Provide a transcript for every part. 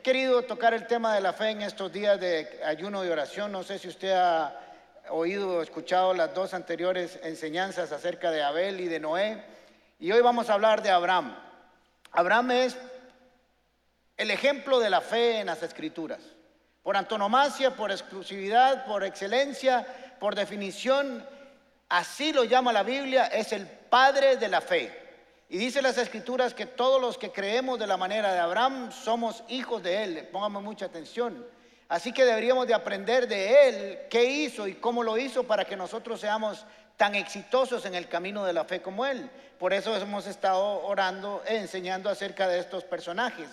He querido tocar el tema de la fe en estos días de ayuno y oración. No sé si usted ha oído o escuchado las dos anteriores enseñanzas acerca de Abel y de Noé. Y hoy vamos a hablar de Abraham. Abraham es el ejemplo de la fe en las escrituras. Por antonomasia, por exclusividad, por excelencia, por definición, así lo llama la Biblia, es el padre de la fe. Y dice las escrituras que todos los que creemos de la manera de Abraham somos hijos de él. Póngame mucha atención. Así que deberíamos de aprender de él qué hizo y cómo lo hizo para que nosotros seamos tan exitosos en el camino de la fe como él. Por eso hemos estado orando enseñando acerca de estos personajes.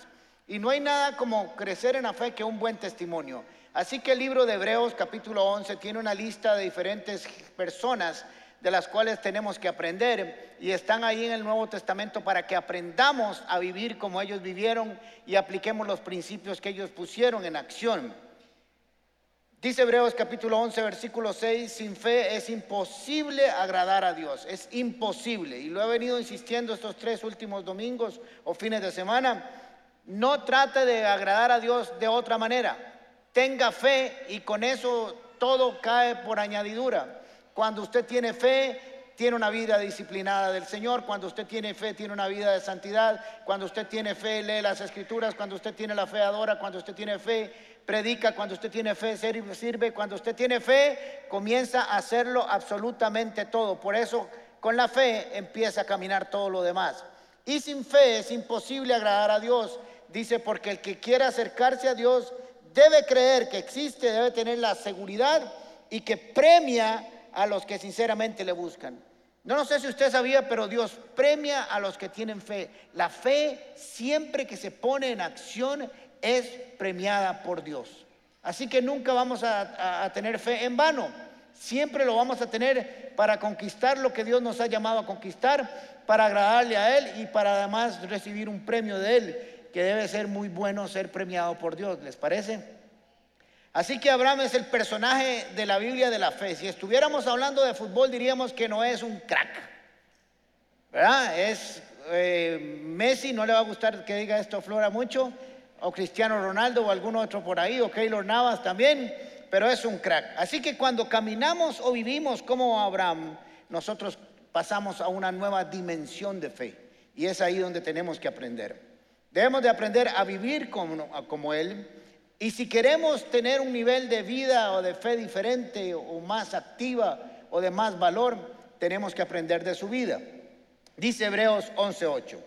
Y no hay nada como crecer en la fe que un buen testimonio. Así que el libro de Hebreos capítulo 11 tiene una lista de diferentes personas de las cuales tenemos que aprender y están ahí en el Nuevo Testamento para que aprendamos a vivir como ellos vivieron y apliquemos los principios que ellos pusieron en acción. Dice Hebreos capítulo 11, versículo 6, sin fe es imposible agradar a Dios, es imposible. Y lo he venido insistiendo estos tres últimos domingos o fines de semana. No trate de agradar a Dios de otra manera. Tenga fe y con eso todo cae por añadidura. Cuando usted tiene fe, tiene una vida disciplinada del Señor. Cuando usted tiene fe, tiene una vida de santidad. Cuando usted tiene fe, lee las escrituras. Cuando usted tiene la fe, adora. Cuando usted tiene fe, predica. Cuando usted tiene fe, sirve. Cuando usted tiene fe, comienza a hacerlo absolutamente todo. Por eso, con la fe empieza a caminar todo lo demás. Y sin fe es imposible agradar a Dios. Dice, porque el que quiera acercarse a Dios debe creer que existe, debe tener la seguridad y que premia a los que sinceramente le buscan. No, sé si usted sabía, pero Dios premia a los que tienen fe. La fe siempre que se pone en acción es premiada por Dios. Así que nunca vamos a, a, tener fe en vano. Siempre lo vamos a tener para conquistar lo que Dios nos ha llamado a conquistar, para agradarle a Él y para además recibir un premio de Él, que debe ser muy bueno ser premiado por Dios. ¿Les parece? Así que Abraham es el personaje de la Biblia de la fe. Si estuviéramos hablando de fútbol diríamos que no es un crack. ¿Verdad? Es eh, Messi, no le va a gustar que diga esto Flora mucho, o Cristiano Ronaldo o algún otro por ahí, o Keylor Navas también, pero es un crack. Así que cuando caminamos o vivimos como Abraham, nosotros pasamos a una nueva dimensión de fe. Y es ahí donde tenemos que aprender. Debemos de aprender a vivir como, como Él y si queremos tener un nivel de vida o de fe diferente o más activa o de más valor, tenemos que aprender de su vida. Dice Hebreos 11:8.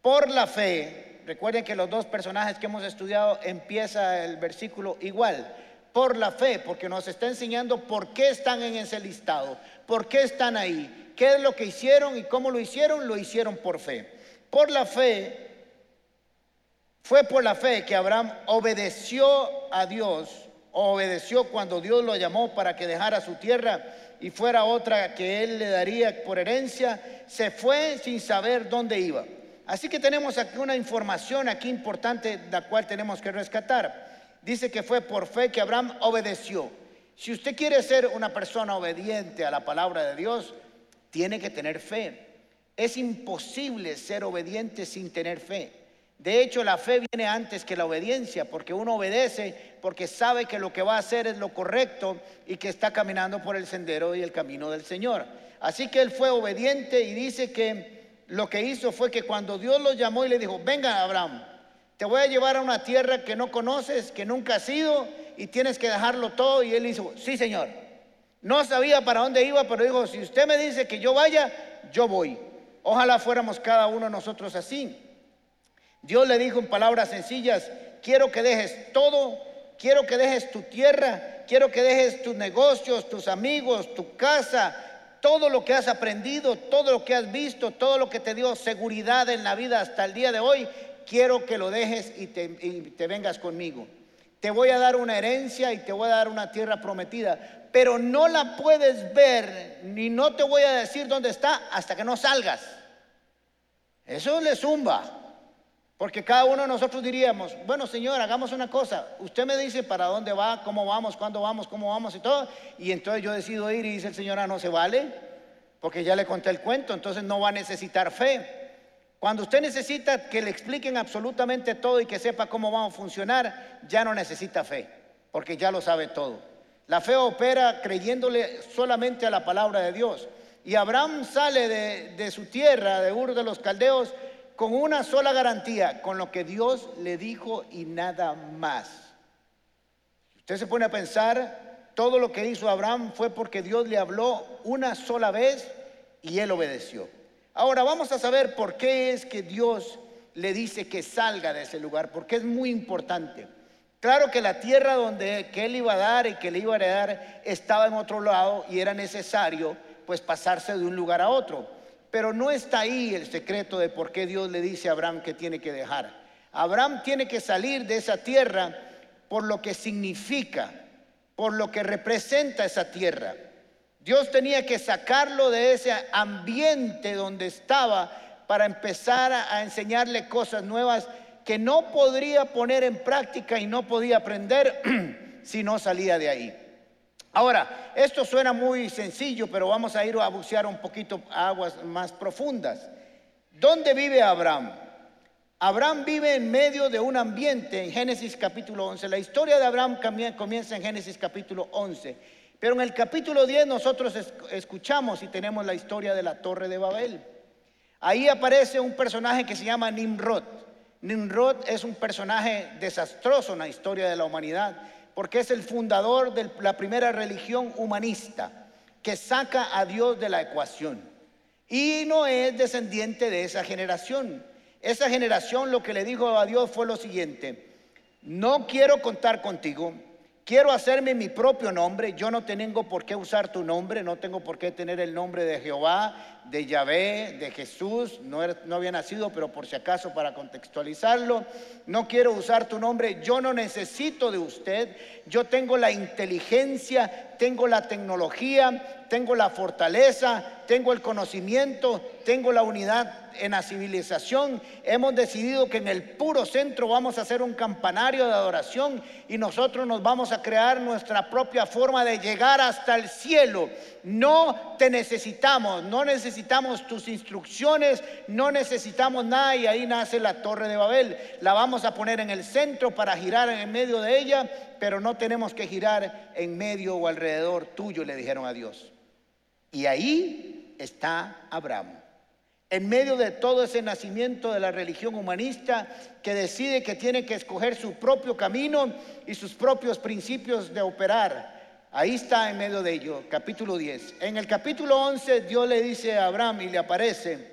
Por la fe, recuerden que los dos personajes que hemos estudiado empieza el versículo igual. Por la fe, porque nos está enseñando por qué están en ese listado, por qué están ahí, qué es lo que hicieron y cómo lo hicieron, lo hicieron por fe. Por la fe fue por la fe que Abraham obedeció a Dios, obedeció cuando Dios lo llamó para que dejara su tierra y fuera otra que él le daría por herencia, se fue sin saber dónde iba. Así que tenemos aquí una información aquí importante la cual tenemos que rescatar. Dice que fue por fe que Abraham obedeció. Si usted quiere ser una persona obediente a la palabra de Dios, tiene que tener fe. Es imposible ser obediente sin tener fe. De hecho, la fe viene antes que la obediencia, porque uno obedece porque sabe que lo que va a hacer es lo correcto y que está caminando por el sendero y el camino del Señor. Así que él fue obediente y dice que lo que hizo fue que cuando Dios lo llamó y le dijo, venga Abraham, te voy a llevar a una tierra que no conoces, que nunca has ido y tienes que dejarlo todo. Y él dijo, sí Señor. No sabía para dónde iba, pero dijo, si usted me dice que yo vaya, yo voy. Ojalá fuéramos cada uno de nosotros así. Dios le dijo en palabras sencillas, quiero que dejes todo, quiero que dejes tu tierra, quiero que dejes tus negocios, tus amigos, tu casa, todo lo que has aprendido, todo lo que has visto, todo lo que te dio seguridad en la vida hasta el día de hoy, quiero que lo dejes y te, vengas conmigo. Te voy a dar una herencia y te voy a dar una tierra prometida, pero no la puedes ver ni no te voy a decir dónde está hasta que no salgas. Eso le zumba. Porque cada uno de nosotros diríamos, bueno Señor, hagamos una cosa, usted me dice para dónde va, cómo vamos, cuándo vamos, cómo vamos y todo, y entonces yo decido ir y dice el Señor, ah, no se vale, porque ya le conté el cuento, entonces no va a necesitar fe. Cuando usted necesita que le expliquen absolutamente todo y que sepa cómo va a funcionar, ya no necesita fe, porque ya lo sabe todo. La fe opera creyéndole solamente a la palabra de Dios. Y Abraham sale de, su tierra, de Ur de los Caldeos, con una sola garantía, con lo que Dios le dijo y nada más. Usted se pone a pensar, todo lo que hizo Abraham fue porque Dios le habló una sola vez y él obedeció. Ahora vamos a saber por qué es que Dios le dice que salga de ese lugar, porque es muy importante. Claro que la tierra donde él iba a dar y que le iba a heredar estaba en otro lado y era necesario pues pasarse de un lugar a otro. Pero no está ahí el secreto de por qué Dios le dice a Abraham que tiene que dejar. Abraham tiene que salir de esa tierra por lo que significa, por lo que representa esa tierra. Dios tenía que sacarlo de ese ambiente donde estaba para empezar a enseñarle cosas nuevas que no podría poner en práctica y no podía aprender si no salía de ahí. Ahora, esto suena muy sencillo, pero vamos a ir a bucear un poquito a aguas más profundas. ¿Dónde vive Abraham? Abraham vive en medio de un ambiente en Génesis capítulo 11. La historia de Abraham comienza en Génesis capítulo 11. Pero en el capítulo 10 nosotros escuchamos y tenemos la historia de la torre de Babel. Ahí aparece un personaje que se llama Nimrod. Nimrod es un personaje desastroso en la historia de la humanidad porque es el fundador de la primera religión humanista que saca a Dios de la ecuación. Y no es descendiente de esa generación. Esa generación lo que le dijo a Dios fue lo siguiente, no quiero contar contigo, quiero hacerme mi propio nombre, yo no tengo por qué usar tu nombre, no tengo por qué tener el nombre de Jehová, de Yahvé, de Jesús, no, no había nacido, pero por si acaso para contextualizarlo, no quiero usar tu nombre, yo no necesito de usted, yo tengo la inteligencia, tengo la tecnología, tengo la fortaleza, tengo el conocimiento, tengo la unidad en la civilización. Hemos decidido que en el puro centro vamos a hacer un campanario de adoración y nosotros nos vamos a crear nuestra propia forma de llegar hasta el cielo. No te necesitamos, no necesitamos tus instrucciones, no necesitamos nada y ahí nace la torre de Babel. La vamos a poner en el centro para girar en medio de ella, pero no tenemos que girar en medio o alrededor tuyo, le dijeron a Dios. Y ahí está Abraham. En medio de todo ese nacimiento de la religión humanista que decide que tiene que escoger su propio camino y sus propios principios de operar. Ahí está en medio de ello, capítulo 10. En el capítulo 11 Dios le dice a Abraham y le aparece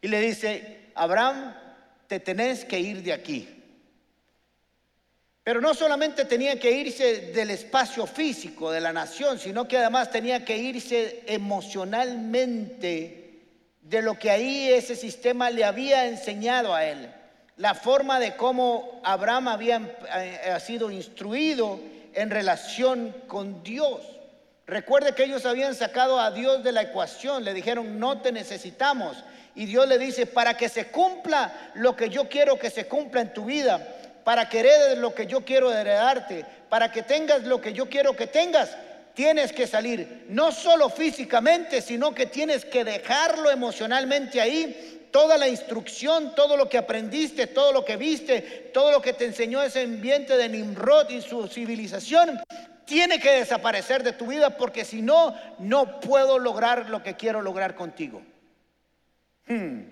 y le dice, Abraham, te tenés que ir de aquí. Pero no solamente tenía que irse del espacio físico de la nación, sino que además tenía que irse emocionalmente de lo que ahí ese sistema le había enseñado a él. La forma de cómo Abraham había eh, sido instruido en relación con Dios. Recuerde que ellos habían sacado a Dios de la ecuación, le dijeron, no te necesitamos. Y Dios le dice, para que se cumpla lo que yo quiero que se cumpla en tu vida, para que heredes lo que yo quiero heredarte, para que tengas lo que yo quiero que tengas, tienes que salir, no solo físicamente, sino que tienes que dejarlo emocionalmente ahí. Toda la instrucción, todo lo que aprendiste, todo lo que viste, todo lo que te enseñó ese ambiente de Nimrod y su civilización, tiene que desaparecer de tu vida porque si no, no puedo lograr lo que quiero lograr contigo. Hmm.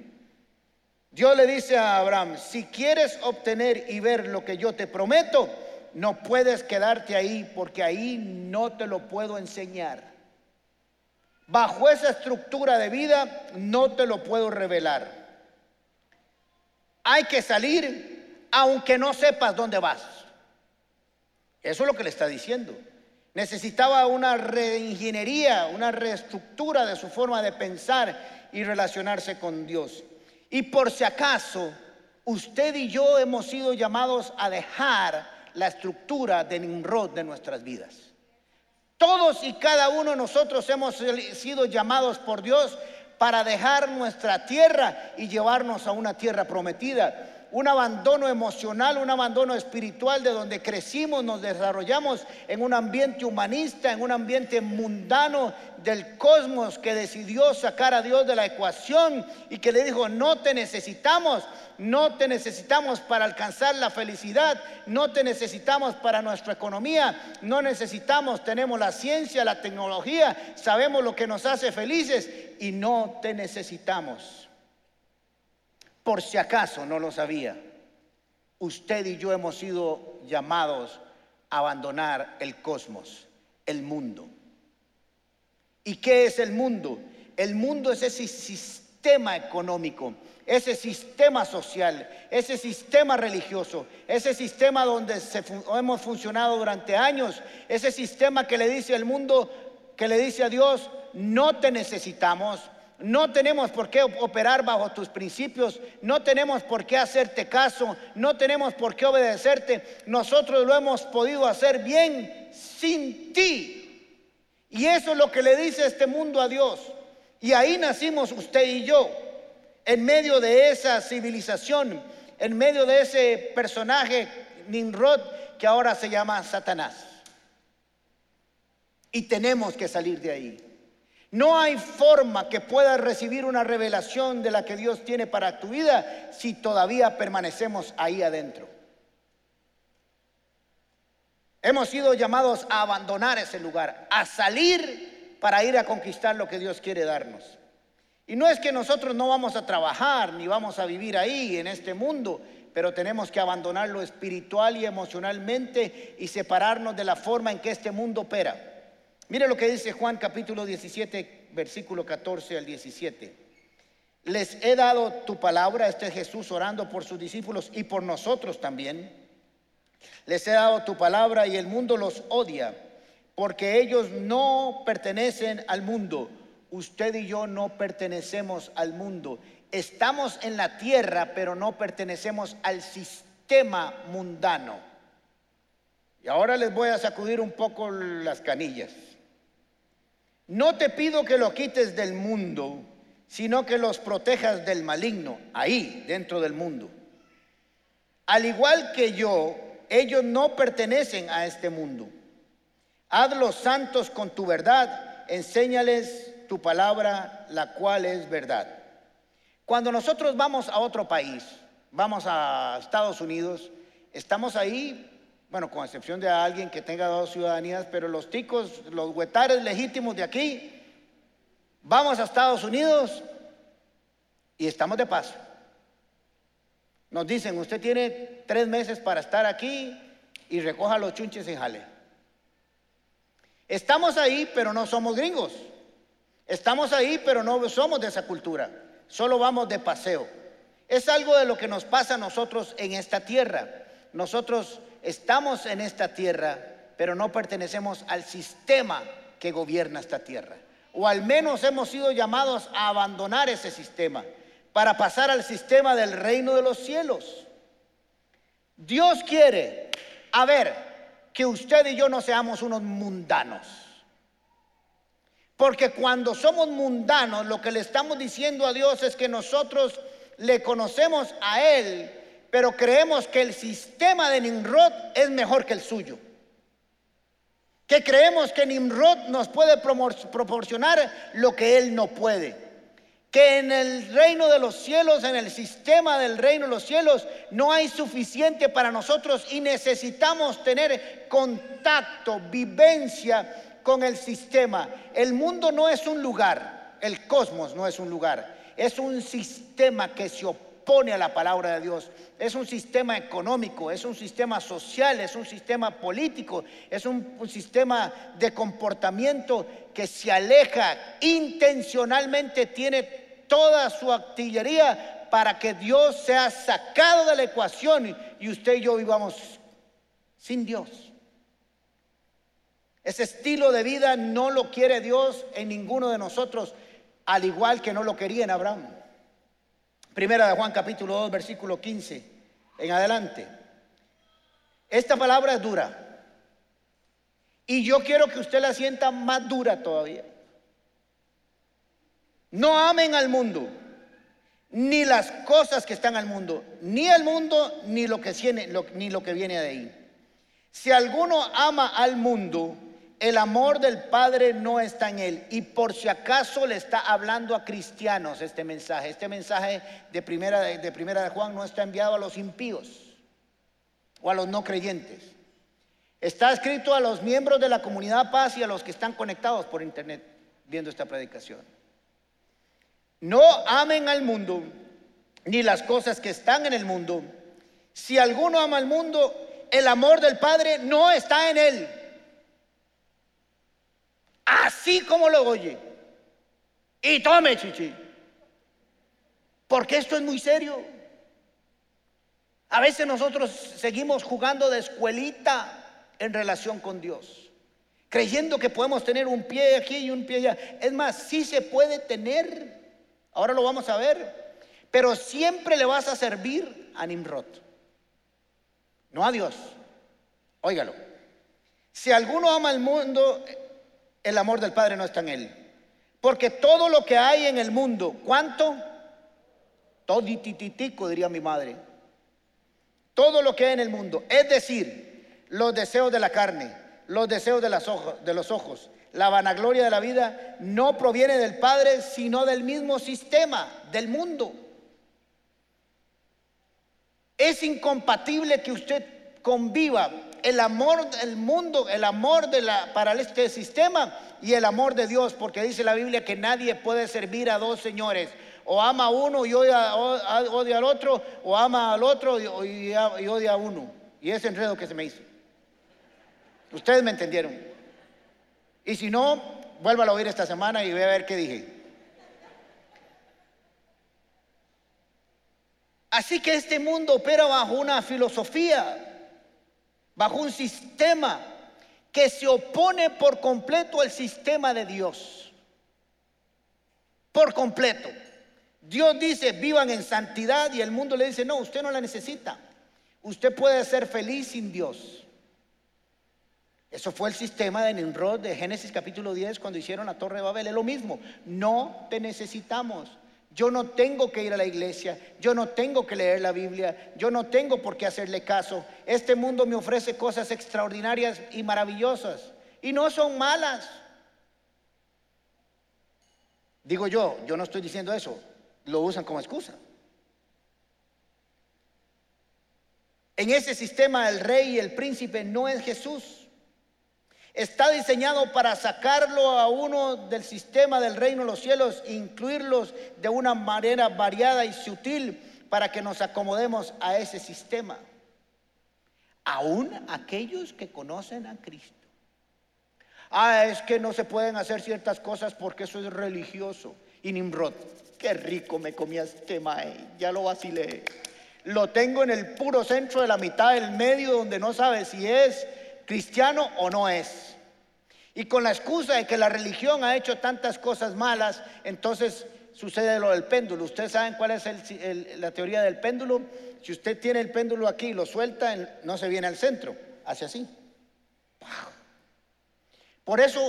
Dios le dice a Abraham, si quieres obtener y ver lo que yo te prometo, no puedes quedarte ahí porque ahí no te lo puedo enseñar. Bajo esa estructura de vida no te lo puedo revelar. Hay que salir aunque no sepas dónde vas. Eso es lo que le está diciendo. Necesitaba una reingeniería, una reestructura de su forma de pensar y relacionarse con Dios. Y por si acaso, usted y yo hemos sido llamados a dejar la estructura de Nimrod de nuestras vidas. Todos y cada uno de nosotros hemos sido llamados por Dios para dejar nuestra tierra y llevarnos a una tierra prometida. Un abandono emocional, un abandono espiritual de donde crecimos, nos desarrollamos en un ambiente humanista, en un ambiente mundano del cosmos que decidió sacar a Dios de la ecuación y que le dijo, no te necesitamos, no te necesitamos para alcanzar la felicidad, no te necesitamos para nuestra economía, no necesitamos, tenemos la ciencia, la tecnología, sabemos lo que nos hace felices y no te necesitamos por si acaso no lo sabía, usted y yo hemos sido llamados a abandonar el cosmos, el mundo. ¿Y qué es el mundo? El mundo es ese sistema económico, ese sistema social, ese sistema religioso, ese sistema donde hemos funcionado durante años, ese sistema que le dice al mundo, que le dice a Dios, no te necesitamos, no tenemos por qué operar bajo tus principios, no tenemos por qué hacerte caso, no tenemos por qué obedecerte. Nosotros lo hemos podido hacer bien sin ti. Y eso es lo que le dice este mundo a Dios. Y ahí nacimos usted y yo, en medio de esa civilización, en medio de ese personaje Nimrod que ahora se llama Satanás. Y tenemos que salir de ahí. No hay forma que puedas recibir una revelación de la que Dios tiene para tu vida si todavía permanecemos ahí adentro. Hemos sido llamados a abandonar ese lugar, a salir para ir a conquistar lo que Dios quiere darnos. Y no es que nosotros no vamos a trabajar ni vamos a vivir ahí en este mundo, pero tenemos que abandonar lo espiritual y emocionalmente y separarnos de la forma en que este mundo opera. Mire lo que dice Juan capítulo 17, versículo 14 al 17. Les he dado tu palabra, este Jesús orando por sus discípulos y por nosotros también. Les he dado tu palabra y el mundo los odia porque ellos no pertenecen al mundo. Usted y yo no pertenecemos al mundo. Estamos en la tierra, pero no pertenecemos al sistema mundano. Y ahora les voy a sacudir un poco las canillas. No te pido que lo quites del mundo, sino que los protejas del maligno, ahí, dentro del mundo. Al igual que yo, ellos no pertenecen a este mundo. Haz los santos con tu verdad, enséñales tu palabra, la cual es verdad. Cuando nosotros vamos a otro país, vamos a Estados Unidos, estamos ahí bueno, con excepción de alguien que tenga dos ciudadanías, pero los ticos, los huetares legítimos de aquí, vamos a Estados Unidos y estamos de paso. Nos dicen, usted tiene tres meses para estar aquí y recoja los chunches y jale. Estamos ahí, pero no somos gringos. Estamos ahí, pero no somos de esa cultura. Solo vamos de paseo. Es algo de lo que nos pasa a nosotros en esta tierra. Nosotros estamos en esta tierra, pero no pertenecemos al sistema que gobierna esta tierra. O al menos hemos sido llamados a abandonar ese sistema para pasar al sistema del reino de los cielos. Dios quiere, a ver, que usted y yo no seamos unos mundanos. Porque cuando somos mundanos, lo que le estamos diciendo a Dios es que nosotros le conocemos a Él pero creemos que el sistema de Nimrod es mejor que el suyo. Que creemos que Nimrod nos puede proporcionar lo que él no puede. Que en el reino de los cielos, en el sistema del reino de los cielos, no hay suficiente para nosotros y necesitamos tener contacto, vivencia con el sistema. El mundo no es un lugar, el cosmos no es un lugar, es un sistema que se opone a la palabra de Dios. Es un sistema económico, es un sistema social, es un sistema político, es un sistema de comportamiento que se aleja intencionalmente, tiene toda su artillería para que Dios sea sacado de la ecuación y usted y yo vivamos sin Dios. Ese estilo de vida no lo quiere Dios en ninguno de nosotros, al igual que no lo quería en Abraham. Primera de Juan capítulo 2, versículo 15 en adelante. Esta palabra es dura. Y yo quiero que usted la sienta más dura todavía. No amen al mundo, ni las cosas que están al mundo, ni el mundo, ni lo que viene, ni lo que viene de ahí. Si alguno ama al mundo, el amor del Padre no está en él. Y por si acaso le está hablando a cristianos este mensaje. Este mensaje de primera de, primera de Juan no está enviado a los impíos o a los no creyentes. Está escrito a los miembros de la comunidad paz y a los que están conectados por internet viendo esta predicación. No amen al mundo ni las cosas que están en el mundo. Si alguno ama al mundo, el amor del Padre no está en él. Así como lo oye. Y tome, chichi. Porque esto es muy serio. A veces nosotros seguimos jugando de escuelita en relación con Dios. Creyendo que podemos tener un pie aquí y un pie allá. Es más, sí se puede tener Ahora lo vamos a ver. Pero siempre le vas a servir a Nimrod. No a Dios. Óigalo. Si alguno ama el mundo, el amor del Padre no está en él. Porque todo lo que hay en el mundo, ¿cuánto? Toditititico, diría mi madre. Todo lo que hay en el mundo, es decir, los deseos de la carne, los deseos de, de los ojos, la vanagloria de la vida no proviene del Padre, sino del mismo sistema, del mundo. Es incompatible que usted conviva el amor del mundo, el amor de la, para este sistema y el amor de Dios, porque dice la Biblia que nadie puede servir a dos señores. O ama a uno y odia, al otro, o ama al otro y, y odia a uno. Y ese enredo que se me hizo. Ustedes me entendieron. Y si no, vuélvalo a oír esta semana y ve a ver qué dije. Así que este mundo opera bajo una filosofía, bajo un sistema que se opone por completo al sistema de Dios. Por completo. Dios dice, vivan en santidad y el mundo le dice, no, usted no la necesita. Usted puede ser feliz sin Dios. Eso fue el sistema de Nimrod de Génesis capítulo 10 cuando hicieron la torre de Babel. Es lo mismo. No te necesitamos. Yo no tengo que ir a la iglesia, yo no tengo que leer la Biblia, yo no tengo por qué hacerle caso. Este mundo me ofrece cosas extraordinarias y maravillosas y no son malas. Digo yo, yo no estoy diciendo eso, lo usan como excusa. En ese sistema el rey y el príncipe no es Jesús. Está diseñado para sacarlo a uno del sistema del reino de los cielos, incluirlos de una manera variada y sutil para que nos acomodemos a ese sistema. Aún aquellos que conocen a Cristo. Ah, es que no se pueden hacer ciertas cosas porque eso es religioso. Y Nimrod, qué rico me comía este ya lo vacilé. Lo tengo en el puro centro de la mitad del medio donde no sabe si es cristiano o no es. Y con la excusa de que la religión ha hecho tantas cosas malas, entonces sucede lo del péndulo. Ustedes saben cuál es la teoría del péndulo. Si usted tiene el péndulo aquí y lo suelta, no se viene al centro, hace así. Por eso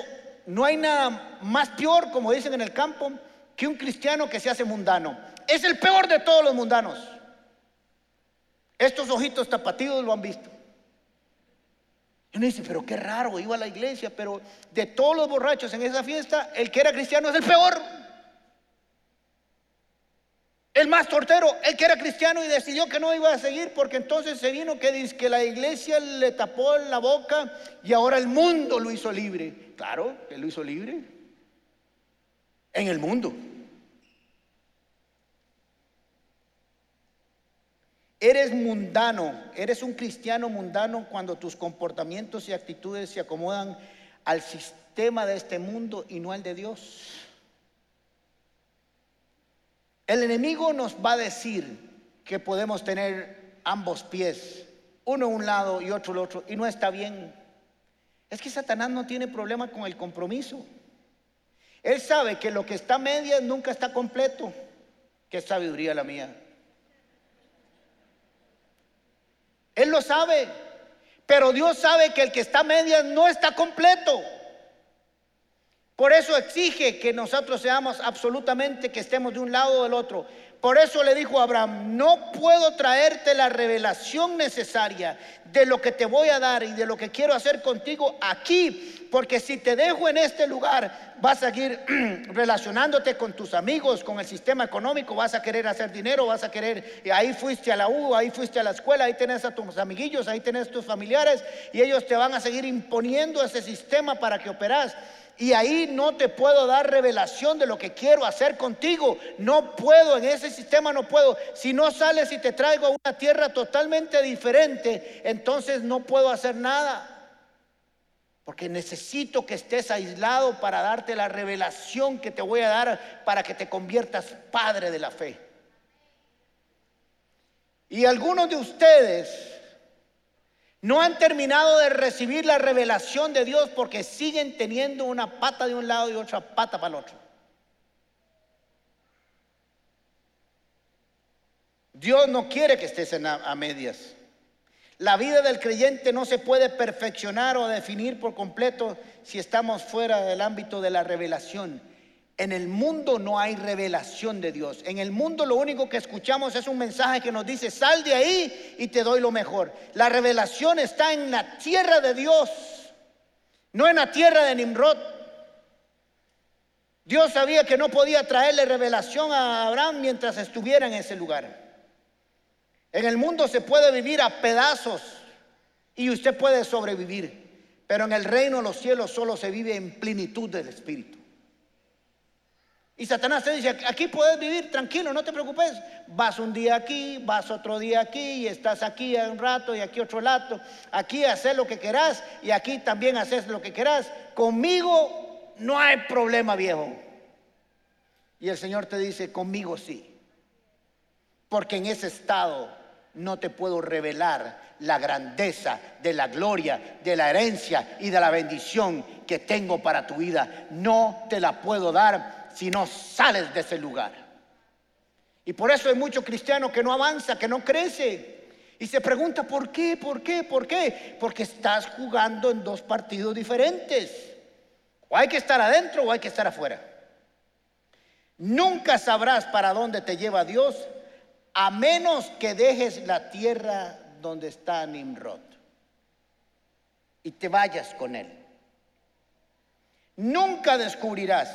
no hay nada más peor, como dicen en el campo, que un cristiano que se hace mundano. Es el peor de todos los mundanos. Estos ojitos tapatíos lo han visto. Y uno dice, pero qué raro, iba a la iglesia, pero de todos los borrachos en esa fiesta, el que era cristiano es el peor. El más tortero, el que era cristiano y decidió que no iba a seguir porque entonces se vino que que la iglesia le tapó la boca y ahora el mundo lo hizo libre. Claro, él lo hizo libre. En el mundo. Eres mundano, eres un cristiano mundano cuando tus comportamientos y actitudes se acomodan al sistema de este mundo y no al de Dios. El enemigo nos va a decir que podemos tener ambos pies, uno un lado y otro al otro, y no está bien. Es que Satanás no tiene problema con el compromiso. Él sabe que lo que está a medias nunca está completo. Qué sabiduría la mía. Él lo sabe. Pero Dios sabe que el que está a medias no está completo. Por eso exige que nosotros seamos absolutamente, que estemos de un lado o del otro. Por eso le dijo a Abraham, no puedo traerte la revelación necesaria de lo que te voy a dar y de lo que quiero hacer contigo aquí, porque si te dejo en este lugar, vas a seguir relacionándote con tus amigos, con el sistema económico, vas a querer hacer dinero, vas a querer, ahí fuiste a la U, ahí fuiste a la escuela, ahí tenés a tus amiguillos, ahí tenés tus familiares, y ellos te van a seguir imponiendo ese sistema para que operas. Y ahí no te puedo dar revelación de lo que quiero hacer contigo. No puedo, en ese sistema no puedo. Si no sales y te traigo a una tierra totalmente diferente, entonces no puedo hacer nada. Porque necesito que estés aislado para darte la revelación que te voy a dar para que te conviertas padre de la fe. Y algunos de ustedes no han terminado de recibir la revelación de Dios porque siguen teniendo una pata de un lado y otra pata para el otro. Dios no quiere que estés a, medias. La vida del creyente no se puede perfeccionar o definir por completo si estamos fuera del ámbito de la revelación. En el mundo no hay revelación de Dios. En el mundo lo único que escuchamos es un mensaje que nos dice, sal de ahí y te doy lo mejor. La revelación está en la tierra de Dios, no en la tierra de Nimrod. Dios sabía que no podía traerle revelación a Abraham mientras estuviera en ese lugar. En el mundo se puede vivir a pedazos y usted puede sobrevivir, pero en el reino de los cielos solo se vive en plenitud del Espíritu. Y Satanás te dice, aquí puedes vivir tranquilo, no te preocupes. Vas un día aquí, vas otro día aquí, y estás aquí un rato y aquí otro rato. Aquí haces lo que querás y aquí también haces lo que querás. Conmigo no hay problema, viejo. Y el Señor te dice, conmigo sí. Porque en ese estado no te puedo revelar la grandeza de la gloria, de la herencia y de la bendición que tengo para tu vida. No te la puedo dar si no sales de ese lugar. Y por eso hay mucho cristiano que no avanza, que no crece. Y se pregunta, ¿por qué? ¿Por qué? ¿Por qué? Porque estás jugando en dos partidos diferentes. O hay que estar adentro o hay que estar afuera. Nunca sabrás para dónde te lleva Dios a menos que dejes la tierra donde está Nimrod y te vayas con él. Nunca descubrirás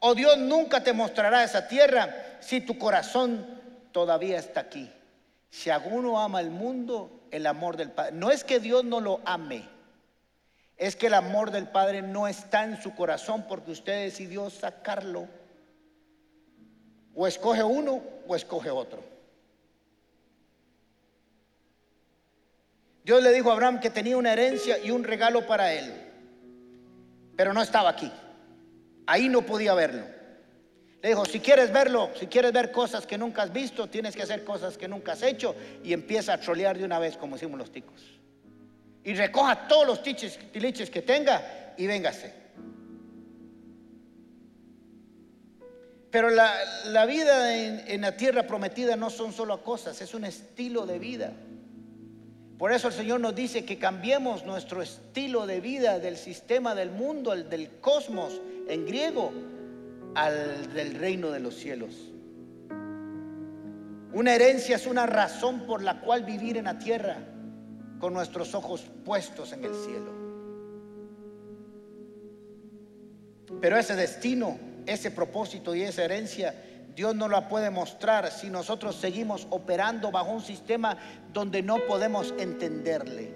o Dios nunca te mostrará esa tierra si tu corazón todavía está aquí. Si alguno ama el mundo, el amor del Padre. No es que Dios no lo ame, es que el amor del Padre no está en su corazón porque usted decidió sacarlo. O escoge uno o escoge otro. Dios le dijo a Abraham que tenía una herencia y un regalo para él, pero no estaba aquí. Ahí no podía verlo. Le dijo, si quieres verlo, si quieres ver cosas que nunca has visto, tienes que hacer cosas que nunca has hecho y empieza a trolear de una vez como decimos los ticos. Y recoja todos los tiches, que tenga y véngase. Pero la, vida en la tierra prometida no son solo cosas, es un estilo de vida. Por eso el Señor nos dice que cambiemos nuestro estilo de vida del sistema del mundo, el del cosmos en griego, al del reino de los cielos. Una herencia es una razón por la cual vivir en la tierra con nuestros ojos puestos en el cielo. Pero ese destino, ese propósito y esa herencia Dios no la puede mostrar si nosotros seguimos operando bajo un sistema donde no podemos entenderle.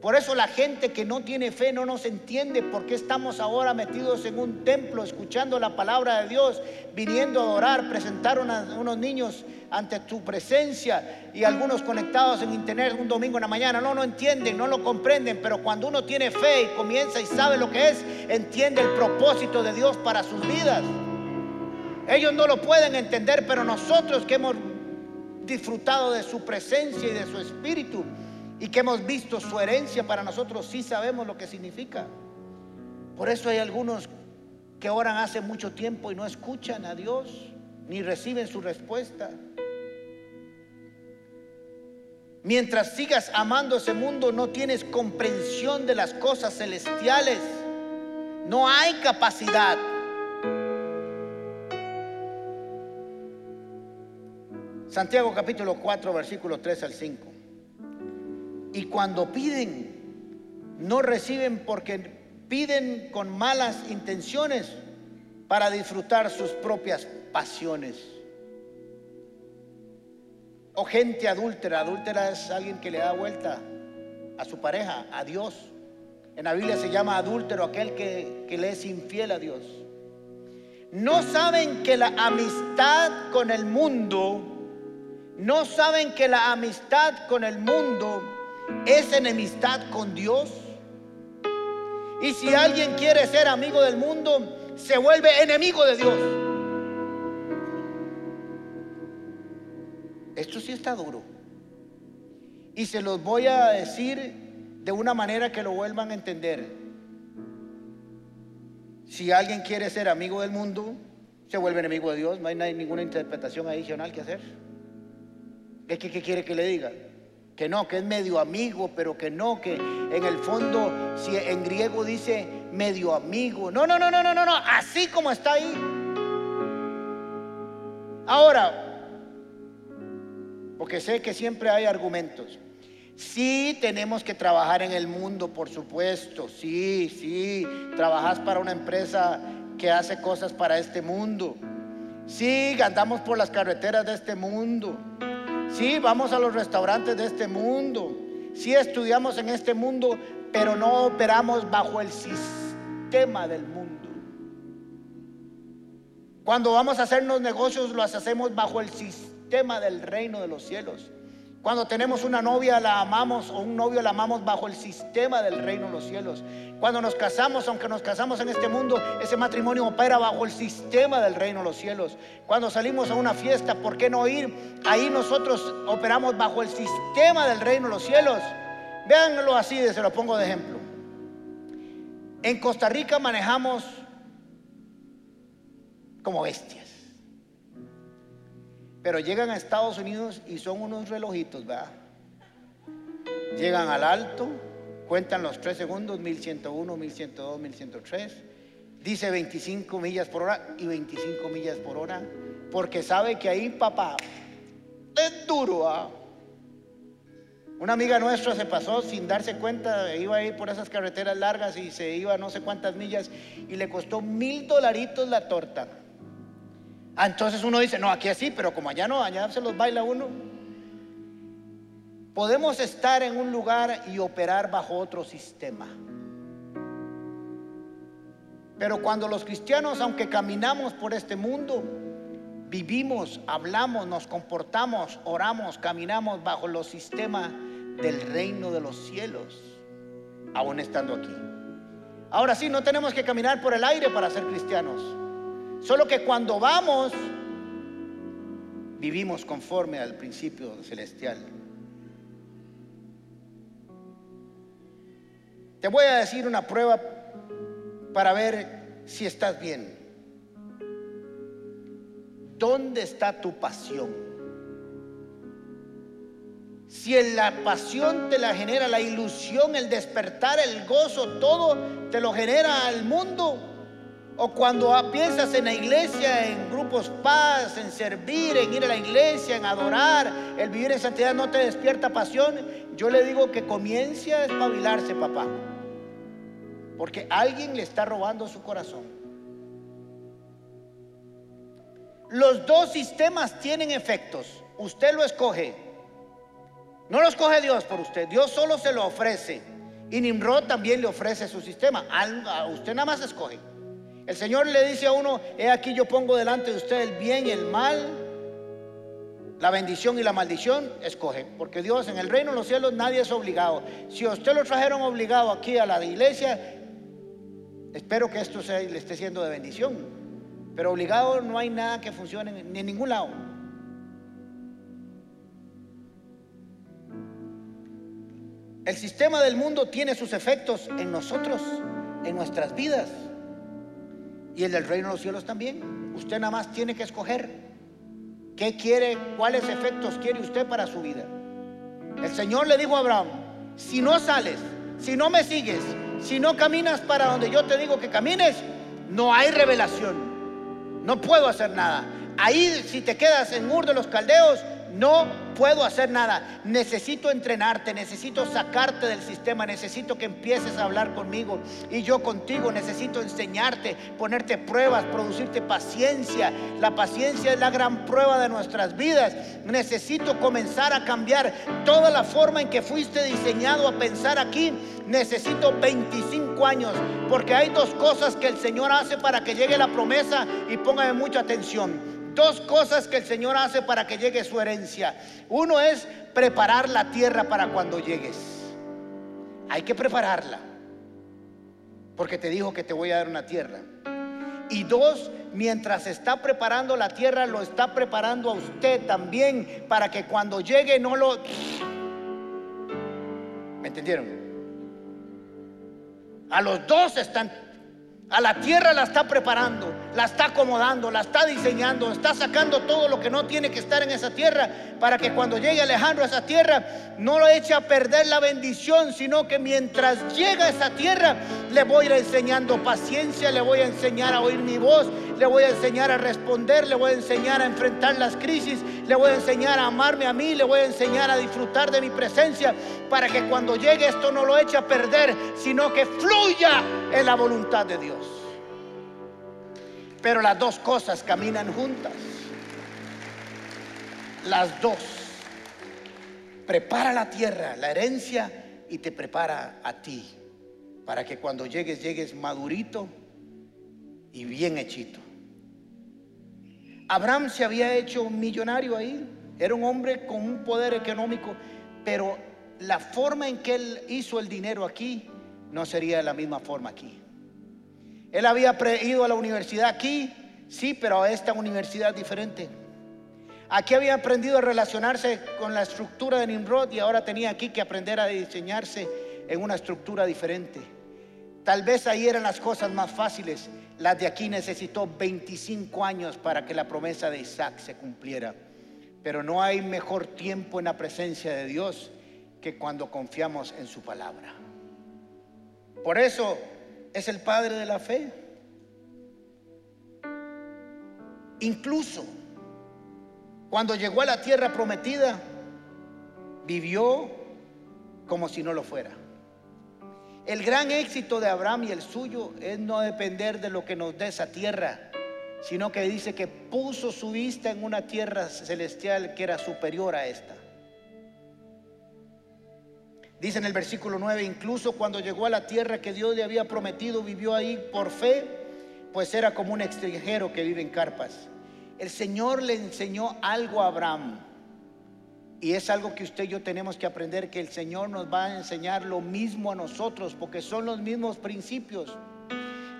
Por eso la gente que no tiene fe no nos entiende por qué estamos ahora metidos en un templo escuchando la palabra de Dios, viniendo a adorar, presentar a unos niños ante tu presencia y algunos conectados en internet un domingo en la mañana. No, no entienden, no lo comprenden, pero cuando uno tiene fe y comienza y sabe lo que es, entiende el propósito de Dios para sus vidas. Ellos no lo pueden entender, pero nosotros que hemos disfrutado de su presencia y de su espíritu y que hemos visto su herencia para nosotros, sí sabemos lo que significa. Por eso hay algunos que oran hace mucho tiempo y no escuchan a Dios ni reciben su respuesta. Mientras sigas amando ese mundo, no tienes comprensión de las cosas celestiales. No hay capacidad Santiago capítulo 4, versículo 3 al 5. Y cuando piden, no reciben porque piden con malas intenciones para disfrutar sus propias pasiones. O gente adúltera, adúltera es alguien que le da vuelta a su pareja, a Dios. En la Biblia se llama adúltero aquel que, que le es infiel a Dios. No saben que la amistad con el mundo, no saben que la amistad con el mundo es enemistad con Dios. Y si alguien quiere ser amigo del mundo, se vuelve enemigo de Dios. Esto sí está duro. Y se los voy a decir de una manera que lo vuelvan a entender. Si alguien quiere ser amigo del mundo, se vuelve enemigo de Dios. No hay, ninguna interpretación adicional que hacer. ¿Qué, qué, quiere que le diga? Que no, que es medio amigo, pero que no, que en el fondo, si en griego dice medio amigo. No, no, no, no, no, no, no. Así como está ahí. Ahora, porque sé que siempre hay argumentos. Sí, tenemos que trabajar en el mundo, por supuesto. Sí, sí, trabajas para una empresa que hace cosas para este mundo. Sí, andamos por las carreteras de este mundo. Sí, vamos a los restaurantes de este mundo. Sí, estudiamos en este mundo, pero no operamos bajo el sistema del mundo. Cuando vamos a hacernos negocios, los hacemos bajo el sistema del reino de los cielos. Cuando tenemos una novia la amamos o un novio la amamos bajo el sistema del reino de los cielos. Cuando nos casamos, aunque nos casamos en este mundo, ese matrimonio opera bajo el sistema del reino de los cielos. Cuando salimos a una fiesta, ¿por qué no ir? Ahí nosotros operamos bajo el sistema del reino de los cielos. Véanlo así, se lo pongo de ejemplo. En Costa Rica manejamos como bestias. Pero llegan a Estados Unidos y son unos relojitos, ¿verdad? Llegan al alto, cuentan los tres segundos, 1101, 1102, 1103. Dice 25 millas por hora y 25 millas por hora. Porque sabe que ahí, papá, es duro. ¿ah? Una amiga nuestra se pasó sin darse cuenta, iba a ir por esas carreteras largas y se iba no sé cuántas millas y le costó mil dolaritos la torta. Ah, entonces uno dice, no, aquí así, pero como allá no, allá se los baila uno. Podemos estar en un lugar y operar bajo otro sistema. Pero cuando los cristianos, aunque caminamos por este mundo, vivimos, hablamos, nos comportamos, oramos, caminamos bajo los sistemas del reino de los cielos, aún estando aquí. Ahora sí, no tenemos que caminar por el aire para ser cristianos. Solo que cuando vamos, vivimos conforme al principio celestial. Te voy a decir una prueba para ver si estás bien. ¿Dónde está tu pasión? Si en la pasión te la genera la ilusión, el despertar, el gozo, todo te lo genera al mundo, o cuando piensas en la iglesia, en grupos paz, en servir, en ir a la iglesia, en adorar, el vivir en santidad no te despierta pasión, yo le digo que comience a espabilarse, papá. Porque alguien le está robando su corazón. Los dos sistemas tienen efectos. Usted lo escoge. No lo escoge Dios por usted. Dios solo se lo ofrece. Y Nimrod también le ofrece su sistema. Usted nada más escoge. El Señor le dice a uno, he aquí yo pongo delante de usted el bien y el mal, la bendición y la maldición, escoge. Porque Dios en el reino de los cielos nadie es obligado. Si usted lo trajeron obligado aquí a la iglesia, espero que esto le esté siendo de bendición. Pero obligado no hay nada que funcione ni en ningún lado. El sistema del mundo tiene sus efectos en nosotros, en nuestras vidas y el del reino de los cielos también. Usted nada más tiene que escoger qué quiere, cuáles efectos quiere usted para su vida. El Señor le dijo a Abraham, si no sales, si no me sigues, si no caminas para donde yo te digo que camines, no hay revelación. No puedo hacer nada. Ahí si te quedas en Ur de los Caldeos, no puedo hacer nada. Necesito entrenarte, necesito sacarte del sistema, necesito que empieces a hablar conmigo y yo contigo. Necesito enseñarte, ponerte pruebas, producirte paciencia. La paciencia es la gran prueba de nuestras vidas. Necesito comenzar a cambiar toda la forma en que fuiste diseñado a pensar aquí. Necesito 25 años porque hay dos cosas que el Señor hace para que llegue la promesa y póngame mucha atención dos cosas que el Señor hace para que llegue su herencia. Uno es preparar la tierra para cuando llegues. Hay que prepararla. Porque te dijo que te voy a dar una tierra. Y dos, mientras está preparando la tierra, lo está preparando a usted también para que cuando llegue no lo... ¿Me entendieron? A los dos están a la tierra la está preparando, la está acomodando, la está diseñando, está sacando todo lo que no tiene que estar en esa tierra para que cuando llegue Alejandro a esa tierra no lo eche a perder la bendición, sino que mientras llega a esa tierra le voy a ir enseñando paciencia, le voy a enseñar a oír mi voz, le voy a enseñar a responder, le voy a enseñar a enfrentar las crisis, le voy a enseñar a amarme a mí, le voy a enseñar a disfrutar de mi presencia para que cuando llegue esto no lo eche a perder, sino que fluya en la voluntad de Dios. Pero las dos cosas caminan juntas. Las dos. Prepara la tierra, la herencia, y te prepara a ti. Para que cuando llegues, llegues madurito y bien hechito. Abraham se había hecho millonario ahí. Era un hombre con un poder económico. Pero la forma en que él hizo el dinero aquí no sería de la misma forma aquí. Él había ido a la universidad aquí, sí, pero a esta universidad diferente. Aquí había aprendido a relacionarse con la estructura de Nimrod y ahora tenía aquí que aprender a diseñarse en una estructura diferente. Tal vez ahí eran las cosas más fáciles. Las de aquí necesitó 25 años para que la promesa de Isaac se cumpliera. Pero no hay mejor tiempo en la presencia de Dios que cuando confiamos en su palabra. Por eso es el padre de la fe. Incluso cuando llegó a la tierra prometida, vivió como si no lo fuera. El gran éxito de Abraham y el suyo es no depender de lo que nos dé esa tierra, sino que dice que puso su vista en una tierra celestial que era superior a esta. Dice en el versículo 9, incluso cuando llegó a la tierra que Dios le había prometido, vivió ahí por fe, pues era como un extranjero que vive en carpas. El Señor le enseñó algo a Abraham. Y es algo que usted y yo tenemos que aprender, que el Señor nos va a enseñar lo mismo a nosotros, porque son los mismos principios.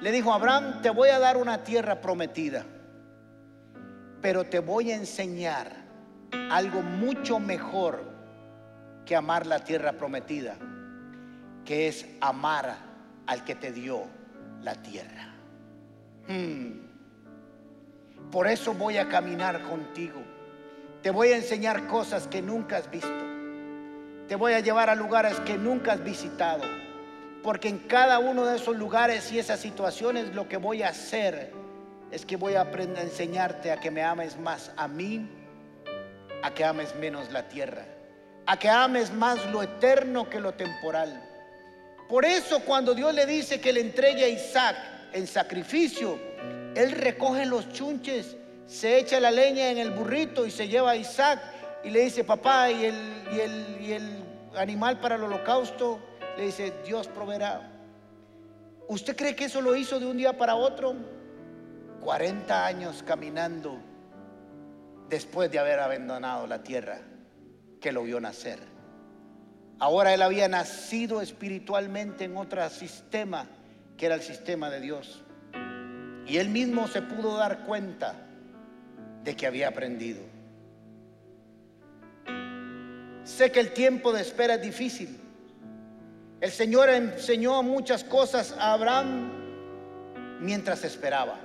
Le dijo, Abraham, te voy a dar una tierra prometida, pero te voy a enseñar algo mucho mejor que amar la tierra prometida, que es amar al que te dio la tierra. Hmm. Por eso voy a caminar contigo. Te voy a enseñar cosas que nunca has visto. Te voy a llevar a lugares que nunca has visitado. Porque en cada uno de esos lugares y esas situaciones lo que voy a hacer es que voy a aprender a enseñarte a que me ames más a mí, a que ames menos la tierra a que ames más lo eterno que lo temporal. Por eso cuando Dios le dice que le entregue a Isaac en sacrificio, él recoge los chunches, se echa la leña en el burrito y se lleva a Isaac y le dice, papá, y el, y el, y el animal para el holocausto, le dice, Dios proveerá. ¿Usted cree que eso lo hizo de un día para otro? 40 años caminando después de haber abandonado la tierra que lo vio nacer. Ahora él había nacido espiritualmente en otro sistema que era el sistema de Dios. Y él mismo se pudo dar cuenta de que había aprendido. Sé que el tiempo de espera es difícil. El Señor enseñó muchas cosas a Abraham mientras esperaba.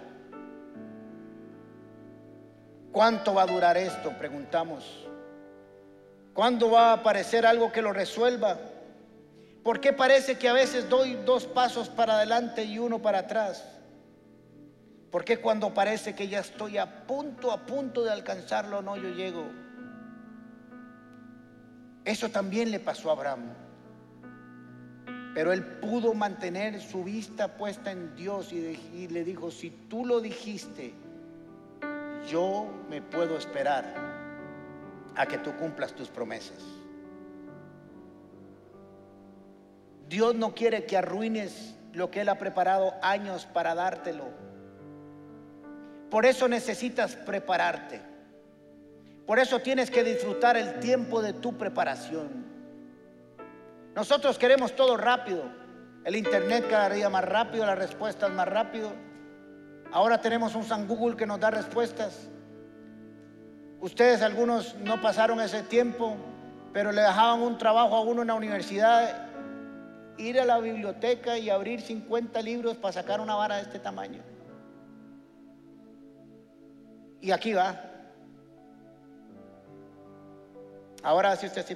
¿Cuánto va a durar esto? Preguntamos. ¿Cuándo va a aparecer algo que lo resuelva? ¿Por qué parece que a veces doy dos pasos para adelante y uno para atrás? ¿Por qué cuando parece que ya estoy a punto, a punto de alcanzarlo, no yo llego? Eso también le pasó a Abraham. Pero él pudo mantener su vista puesta en Dios y, le dijo, si tú lo dijiste, yo me puedo esperar a que tú cumplas tus promesas. Dios no quiere que arruines lo que Él ha preparado años para dártelo. Por eso necesitas prepararte. Por eso tienes que disfrutar el tiempo de tu preparación. Nosotros queremos todo rápido. El internet cada día más rápido, las respuestas más rápido. Ahora tenemos un San Google que nos da respuestas. Ustedes algunos no pasaron ese tiempo, pero le dejaban un trabajo a uno en la universidad, ir a la biblioteca y abrir 50 libros para sacar una vara de este tamaño. Y aquí va. Ahora si usted así,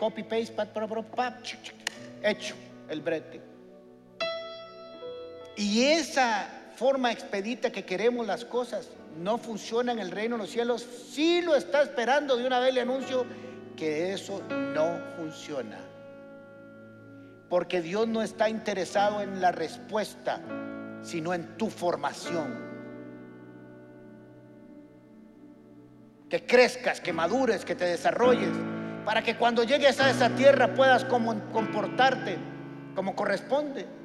copy paste, hecho el brete. Y esa forma expedita que queremos las cosas no funciona en el reino de los cielos. Si lo está esperando, de una vez le anuncio que eso no funciona. Porque Dios no está interesado en la respuesta, sino en tu formación. Que crezcas, que madures, que te desarrolles, para que cuando llegues a esa tierra puedas comportarte como corresponde.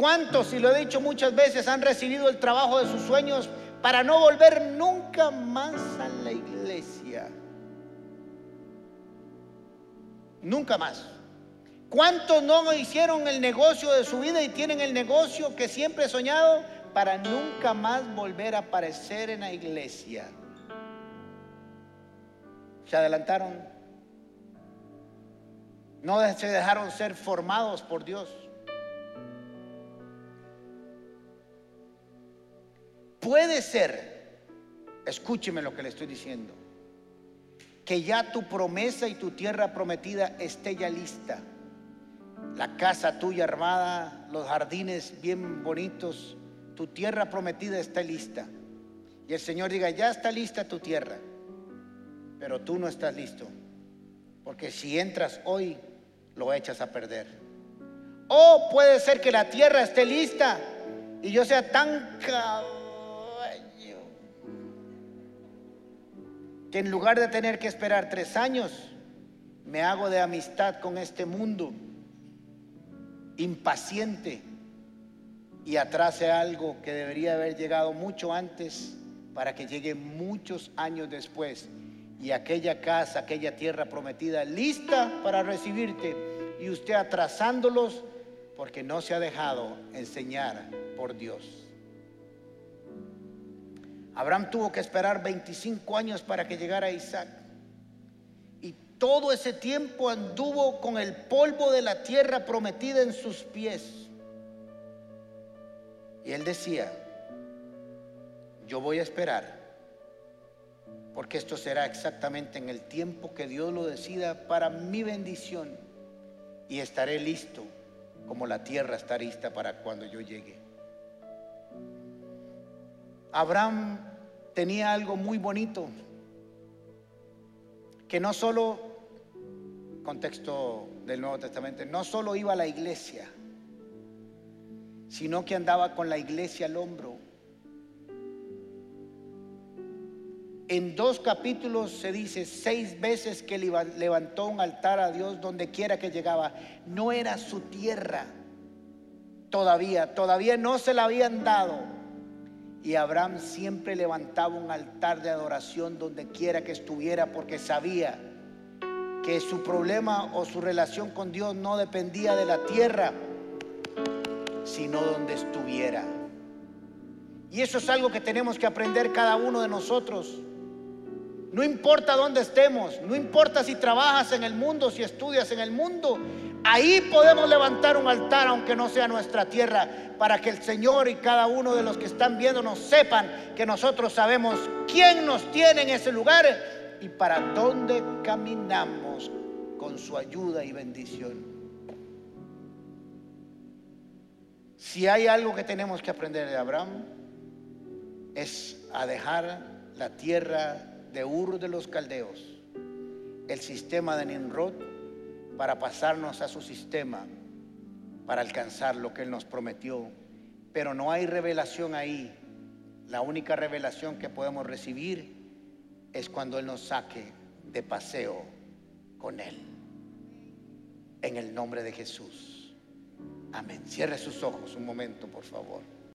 ¿Cuántos, y lo he dicho muchas veces, han recibido el trabajo de sus sueños para no volver nunca más a la iglesia? Nunca más. ¿Cuántos no hicieron el negocio de su vida y tienen el negocio que siempre he soñado para nunca más volver a aparecer en la iglesia? Se adelantaron. No se dejaron ser formados por Dios. Puede ser, escúcheme lo que le estoy diciendo, que ya tu promesa y tu tierra prometida esté ya lista. La casa tuya armada, los jardines bien bonitos, tu tierra prometida está lista. Y el Señor diga, ya está lista tu tierra, pero tú no estás listo. Porque si entras hoy, lo echas a perder. O puede ser que la tierra esté lista y yo sea tan que en lugar de tener que esperar tres años, me hago de amistad con este mundo, impaciente, y atrase algo que debería haber llegado mucho antes para que llegue muchos años después y aquella casa, aquella tierra prometida lista para recibirte y usted atrasándolos porque no se ha dejado enseñar por Dios. Abraham tuvo que esperar 25 años para que llegara Isaac. Y todo ese tiempo anduvo con el polvo de la tierra prometida en sus pies. Y él decía, yo voy a esperar, porque esto será exactamente en el tiempo que Dios lo decida para mi bendición. Y estaré listo como la tierra está lista para cuando yo llegue. Abraham tenía algo muy bonito, que no solo, contexto del Nuevo Testamento, no solo iba a la iglesia, sino que andaba con la iglesia al hombro. En dos capítulos se dice seis veces que levantó un altar a Dios donde quiera que llegaba. No era su tierra todavía, todavía no se la habían dado y Abraham siempre levantaba un altar de adoración donde quiera que estuviera porque sabía que su problema o su relación con Dios no dependía de la tierra, sino donde estuviera. Y eso es algo que tenemos que aprender cada uno de nosotros. No importa dónde estemos, no importa si trabajas en el mundo, si estudias en el mundo, Ahí podemos levantar un altar, aunque no sea nuestra tierra, para que el Señor y cada uno de los que están viéndonos sepan que nosotros sabemos quién nos tiene en ese lugar y para dónde caminamos con su ayuda y bendición. Si hay algo que tenemos que aprender de Abraham, es a dejar la tierra de Ur de los Caldeos, el sistema de Nimrod, para pasarnos a su sistema, para alcanzar lo que Él nos prometió. Pero no hay revelación ahí. La única revelación que podemos recibir es cuando Él nos saque de paseo con Él. En el nombre de Jesús. Amén. Cierre sus ojos un momento, por favor.